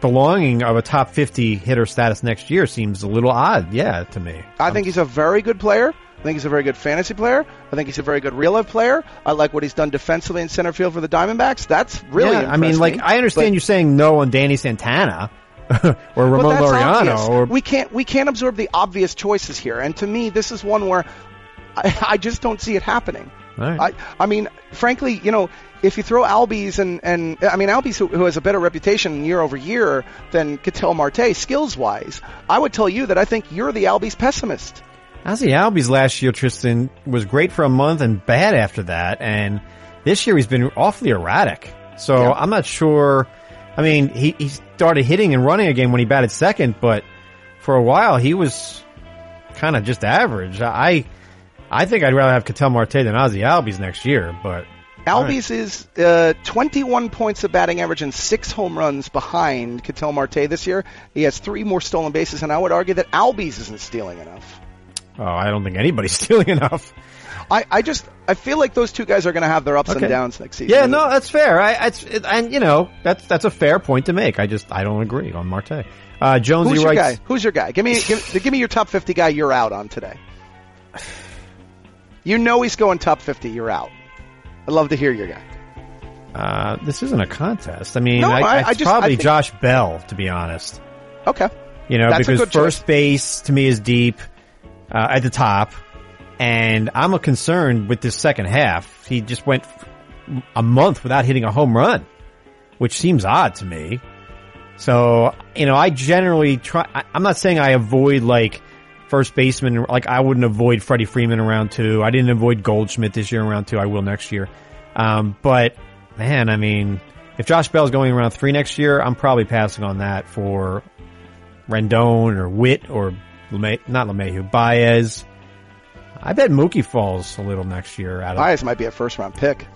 belonging of a top 50 hitter status next year seems a little odd. Yeah, to me. I think he's a very good player. I think he's a very good fantasy player. I think he's a very good real life player. I like what he's done defensively in center field for the Diamondbacks. That's really. yeah, I mean, like, me. I understand But- you saying no on Danny Santana [laughs] or Ramon Laureano or we can't we can't absorb the obvious choices here. And to me, this is one where [laughs] I, I just don't see it happening. Right. I, I mean, frankly, you know, if you throw Albies and, and I mean, Albies who, who has a better reputation year over year than Ketel Marte skills wise, I would tell you that I think you're the Albies pessimist. Ozzie Albies last year, Tristan, was great for a month and bad after that. And this year he's been awfully erratic. So Yeah. I'm not sure. I mean, he, he started hitting and running again when he batted second, but for a while he was kind of just average. I, I think I'd rather have Ketel Marte than Ozzie Albies next year, but Albies is uh, 21 points of batting average and six home runs behind Ketel Marte this year. He has three more stolen bases, and I would argue that Albies isn't stealing enough. Oh, I don't think anybody's [laughs] stealing enough. I, I just I feel like those two guys are going to have their ups Okay. and downs next season. Yeah, no, that's fair. I, it's, it, and you know, that's, that's a fair point to make. I just, I don't agree on Marte. Uh, Jonesy Who's your writes, guy? Who's your guy? Give me [laughs] give, give me your top 50 guy you're out on today. You know he's going top 50. You're out. I'd love to hear your guy. Uh, this isn't a contest. I mean, No, I, I- it's I just- probably think- Josh Bell, to be honest. Okay. You know, That's because first choice. base to me is deep uh, at the top, and I'm a concerned with this second half. He just went a month without hitting a home run, which seems odd to me. So, you know, I generally try. I, I'm not saying I avoid like first baseman. Like I wouldn't avoid Freddie Freeman around two. I didn't avoid Goldschmidt this year around two. I will next year. Um, but man, I mean, if Josh Bell's going around three next year, I'm probably passing on that for Rendon or Witt or LeMay, not LeMahieu, Baez. I bet Mookie falls a little next year. Out of Bias might be a first round pick.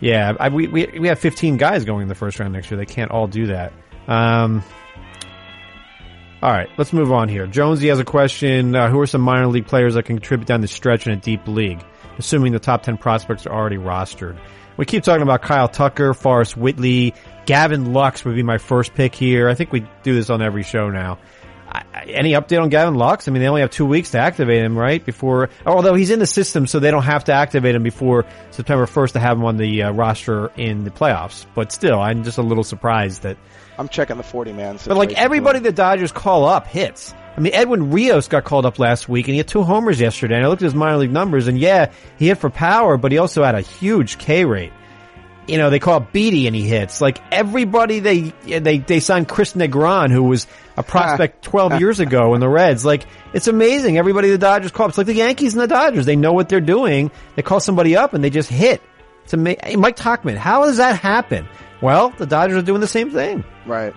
yeah, I, we, we we have 15 guys going in the first round next year. They can't all do that. Um, all right, let's move on here. Jonesy has a question: uh, Who are some minor league players that can contribute down the stretch in a deep league? Assuming the top 10 prospects are already rostered. We keep talking about Kyle Tucker, Forrest Whitley, Gavin Lux would be my first pick here. I think we do this on every show now. Any update on Gavin Lux? I mean, they only have two weeks to activate him, right? Before, although he's in the system, so they don't have to activate him before September 1st to have him on the uh, roster in the playoffs. But still, I'm just a little surprised that. I'm checking the 40 man. But like everybody the Dodgers call up hits. I mean, Edwin Rios got called up last week, and he had two homers yesterday. And I looked at his minor league numbers, and yeah, he hit for power, but he also had a huge K rate. You know, they call Beaty and he hits. Like everybody, they they they signed Chris Negron, who was a prospect [laughs] 12 years ago in the Reds. Like it's amazing. Everybody the Dodgers call up. It's like the Yankees and the Dodgers. They know what they're doing. They call somebody up and they just hit. It's amazing. Mike Tauchman, how does that happen? Well, the Dodgers are doing the same thing. Right.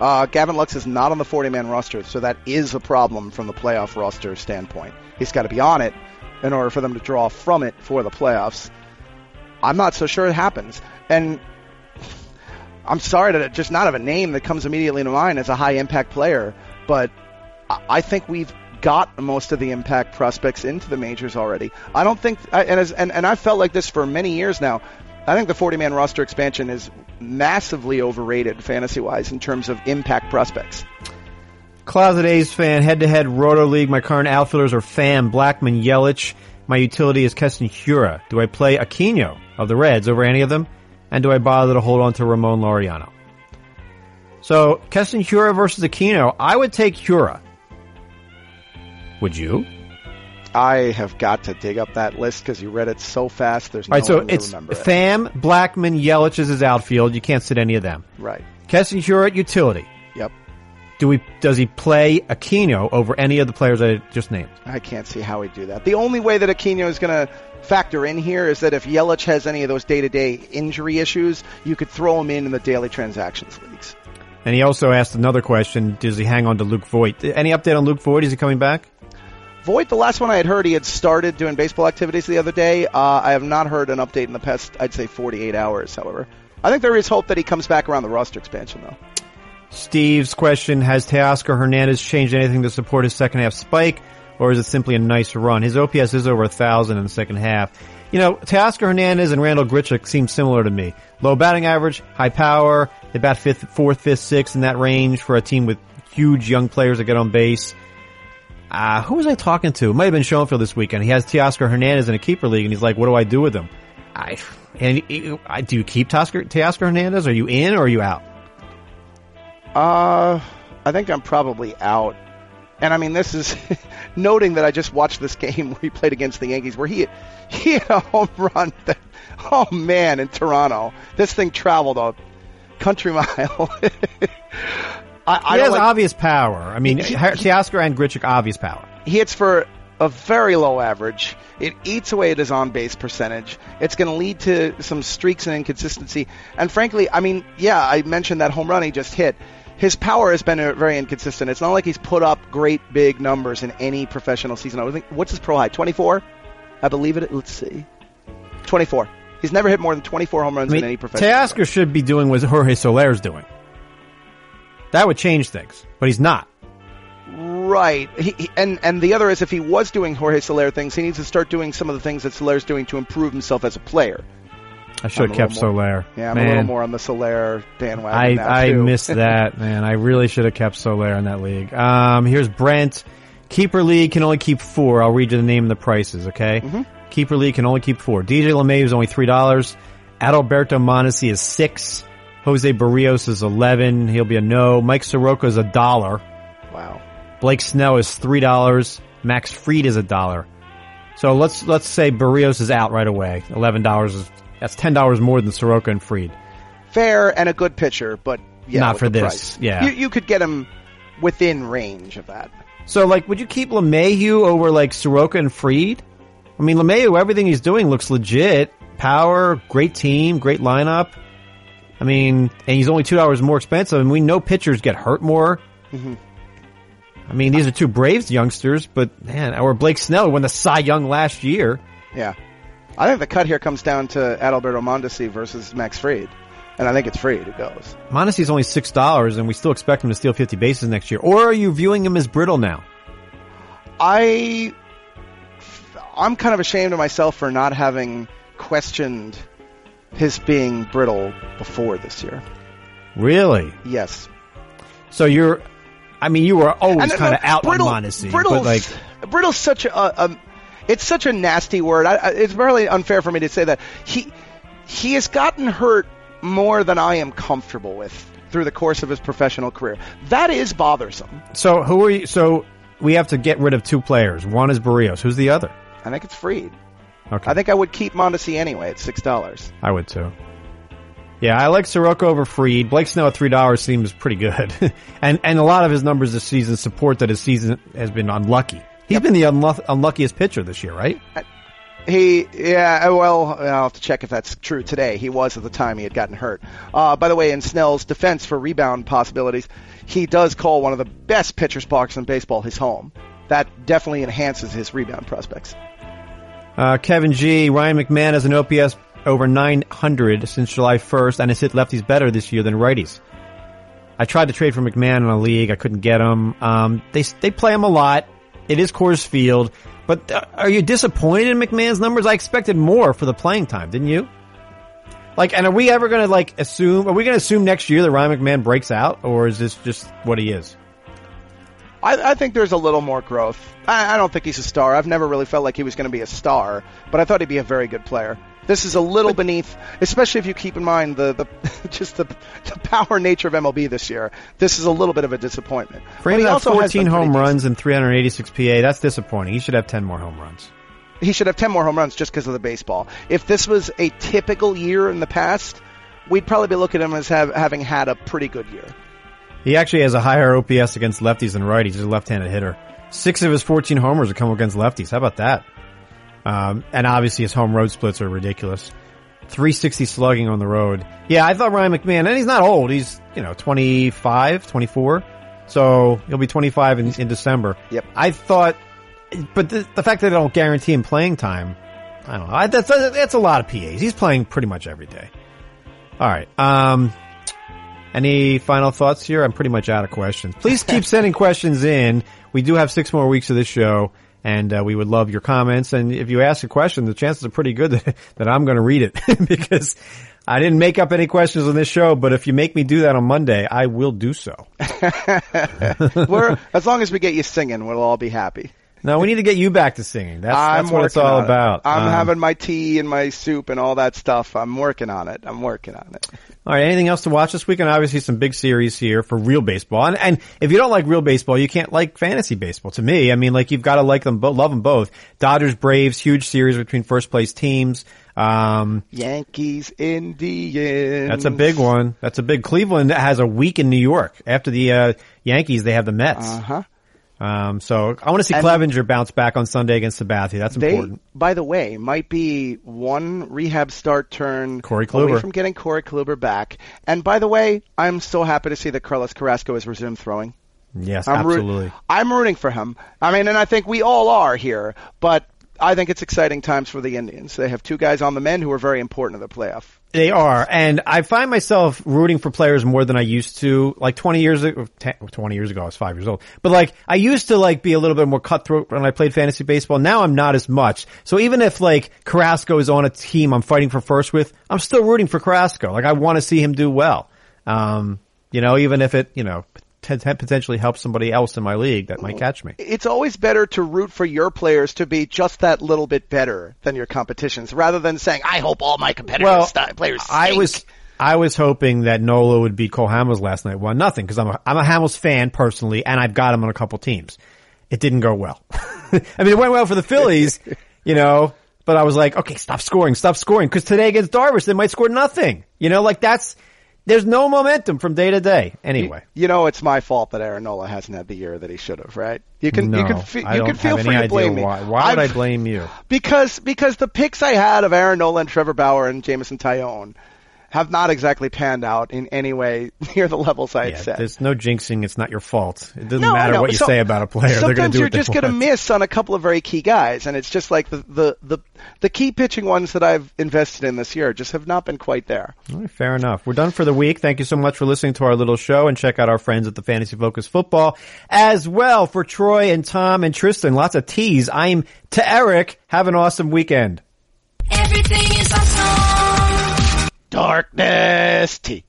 Uh, Gavin Lux is not on the 40 man roster, so that is a problem from the playoff roster standpoint. He's got to be on it in order for them to draw from it for the playoffs. I'm not so sure it happens. And I'm sorry to just not have a name that comes immediately to mind as a high impact player, but I think we've got most of the impact prospects into the majors already. I don't think, and as, and, and I've felt like this for many years now. I think the 40 man roster expansion is massively overrated fantasy wise in terms of impact prospects. Closet A's fan, head to head Roto League. My current outfielders are Pham, Blackmon, Yelich. My utility is Keston Hiura. Do I play Aquino of the Reds over any of them? And do I bother to hold on to Ramon Laureano? So, Keston Hiura versus Aquino, I would take Hiura. Would you? I have got to dig up that list because you read it so fast. There's no All right, so it's. Pham, Blackmon, Yelich is his outfield. You can't sit any of them. right. Keston Hiura at utility. Yep. Do we? Does he play Aquino over any of the players I just named? I can't see how he'd do that. The only way that Aquino is going to factor in here is that if Yelich has any of those day-to-day injury issues, you could throw him in in the daily transactions leagues. And he also asked another question: Does he hang on to Luke Voit? Any update on Luke Voit? Is he coming back? Voit, the last one I had heard, he had started doing baseball activities the other day. Uh, I have not heard an update in the past, I'd say, 48 hours, however. I think there is hope that he comes back around the roster expansion, though. Steve's question: Has Teoscar Hernandez changed anything to support his second half spike, or is it simply a nice run? His OPS is over a thousand in the second half. You know, Teoscar Hernandez and Randal Grichuk seem similar to me. Low batting average, high power. They bat fifth, fourth, fifth, sixth in that range for a team with huge young players that get on base. Uh, who was I talking to? It might have been Schoenfield this weekend. He has Teoscar Hernandez in a keeper league, and he's like, "What do I do with him?" I and I do you keep Teoscar, Teoscar Hernandez? Are you in or are you out? Uh, I think I'm probably out. And I mean, this is [laughs] noting that I just watched this game [laughs] where he played against the Yankees, where he [laughs] he had a home run that, oh man, in Toronto, this thing traveled a country mile. I, I he has like, obvious power. I mean, Teoscar and Grichuk, obvious power. He hits for a very low average. It eats away at his on base percentage. It's going to lead to some streaks and inconsistency. And frankly, I mean, yeah, I mentioned that home run he just hit. His power has been uh, very inconsistent. It's not like he's put up great big numbers in any professional season. I think what's his pro high? 24, I believe it. Let's see, 24. He's never hit more than 24 home runs I mean, in any professional. Teoscar should be doing what Jorge Soler's doing. That would change things, but he's not. Right. He, he, and and the other is if he was doing Jorge Soler things, he needs to start doing some of the things that Soler's doing to improve himself as a player. I should have kept Soler. Yeah, I'm man. a little more on the Soler bandwagon. I I missed [laughs] that, man. I really should have kept Soler in that league. Um, here's Brent. Keeper league can only keep four. I'll read you the name and the prices, okay? Mm-hmm. Keeper league can only keep four. DJ LeMahieu is only three dollars. Adalberto Mondesi is six. Jose Berrios is eleven. He'll be a no. Mike Soroka is a dollar. Wow. Blake Snell is three dollars. Max Fried is a dollar. So let's let's say Berrios is out right away. Eleven dollars is that's ten dollars more than Soroka and Fried. Fair and a good pitcher, but yeah, not for this. Price. Yeah, you, you could get him within range of that. So like, would you keep LeMahieu over like Soroka and Fried? I mean, LeMahieu, everything he's doing looks legit. Power, great team, great lineup. I mean, and he's only two dollars more expensive, and we know pitchers get hurt more. Mm-hmm. I mean, these are two Braves youngsters, but man, our Blake Snell won the Cy Young last year. Yeah. I think the cut here comes down to Adalberto Mondesi versus Max Fried. And I think it's Fried who goes. Mondesi's only six dollars, and we still expect him to steal fifty bases next year. Or are you viewing him as brittle now? I, I'm kind of ashamed of myself for not having questioned his being brittle before this year. Really? Yes. So you're I mean, you were always uh, kind of out brittle, on Mondesi, but like brittle's such a, a, um, it's such a nasty word. I, I, it's really unfair for me to say that he he has gotten hurt more than I am comfortable with through the course of his professional career. That is bothersome. So who are you? So we have to get rid of two players. One is Berrios. Who's the other? I think it's Fried. Okay. I think I would keep Mondesi anyway at six dollars. I would too. Yeah, I like Soroka over Fried. Blake Snell at three dollars seems pretty good, [laughs] and and a lot of his numbers this season support that his season has been unlucky. He's yep. been the unlu- unluckiest pitcher this year, right? Uh, he, yeah, uh, well, I'll have to check if that's true today. He was at the time he had gotten hurt. Uh, by the way, in Snell's defense for rebound possibilities, he does call one of the best pitchers box in baseball his home. That definitely enhances his rebound prospects. Uh, Kevin G. Ryan McMahon has an OPS over 900 since July 1st and has hit lefties better this year than righties. I tried to trade for McMahon in a league. I couldn't get him. Um, they they play him a lot. It is Coors Field, but uh, are you disappointed in McMahon's numbers? I expected more for the playing time, didn't you? Like, and are we ever going to like assume? Are we going to assume next year that Ryan McMahon breaks out, or is this just what he is? I, I think there's a little more growth. I, I don't think he's a star. I've never really felt like he was going to be a star, but I thought he'd be a very good player. This is a little beneath, especially if you keep in mind the, the [laughs] just the, the power nature of MLB this year. This is a little bit of a disappointment. For him, also 14 home runs and 386 PA. That's disappointing. He should have 10 more home runs. He should have 10 more home runs just because of the baseball. If this was a typical year in the past, we'd probably be looking at him as have, having had a pretty good year. He actually has a higher OPS against lefties than righties. He's a left-handed hitter. Six of his 14 homers have come against lefties. How about that? Um, and obviously his home road splits are ridiculous. 360 slugging on the road. Yeah, I thought Ryan McMahon, and he's not old. He's, you know, 25, 24. So he'll be 25 in, in December. Yep. I thought, but the, the fact that they don't guarantee him playing time, I don't know. I, that's, that's a lot of PAs. He's playing pretty much every day. All right. Um, any final thoughts here? I'm pretty much out of questions. Please keep [laughs] sending questions in. We do have six more weeks of this show and uh, we would love your comments. And if you ask a question, the chances are pretty good [laughs] that, that I'm going to read it [laughs] because I didn't make up any questions on this show. But if you make me do that on Monday, I will do so. [laughs] As long as we get you singing, we'll all be happy. No, we need to get you back to singing. That's, that's what it's all it. about. I'm Um, having my tea and my soup and all that stuff. I'm working on it. I'm working on it. All right. Anything else to watch this weekend? Obviously, some big series here for real baseball. And, and if you don't like real baseball, you can't like fantasy baseball. To me, I mean, like you've got to like them, both, love them both. Dodgers, Braves, huge series between first place teams. Um, Yankees, Indians. that's a big one. That's a big. Cleveland that has a week in New York after the uh, Yankees. They have the Mets. Uh huh. Um, so I want to see And- Clevinger bounce back on Sunday against Sabathia. That's They, important. by the way, might be one rehab start turn Corey away Kluber. from getting Corey Kluber back. And by the way, I'm so happy to see that Carlos Carrasco has resumed throwing. Yes, I'm root- absolutely. I'm rooting for him. I mean, and I think we all are here, but I think it's exciting times for the Indians. They have two guys on the men who are very important to the playoff. They are, and I find myself rooting for players more than I used to. Like 20 years ago, 10, 20 years ago, I was five years old. But like, I used to like be a little bit more cutthroat when I played fantasy baseball. Now I'm not as much. So even if like Carrasco is on a team I'm fighting for first with, I'm still rooting for Carrasco. Like I want to see him do well. Um, you know, even if it, you know, t- potentially help somebody else in my league that might catch me. It's always better to root for your players to be just that little bit better than your competitions, rather than saying, "I hope all my competitors Well, sti- players." I was I was hoping that Nola would beat Cole Hamels last night. One nothing because I'm a, I'm a Hamels fan personally, and I've got him on a couple teams. It didn't go well. [laughs] I mean, it went well for the Phillies, [laughs] you know, but I was like, okay, stop scoring, stop scoring, because today against Darvish they might score nothing. You know, like that's there's no momentum from day to day. Anyway, You know, it's my fault that Aaron Nola hasn't had the year that he should have, right? You can no, you can fe- you can feel free to blame me. why. Why would I've- I blame you? Because because the picks I had of Aaron Nola and Trevor Bauer and Jameson Taillon have not exactly panned out in any way [laughs] near the levels I had Yeah, set. there's no jinxing. It's not your fault. It doesn't No, matter what you So- say about a player. They're going to Sometimes do you're just going to miss on a couple of very key guys, and it's just like the, the the the key pitching ones that I've invested in this year just have not been quite there. All right, fair enough. We're done for the week. Thank you so much for listening to our little show and check out our friends at the Fantasy Focus Football as well for Troy and Tom and Tristan. Lots of teas. I'm to Eric. Have an awesome weekend. Everything is awesome. Darkness T.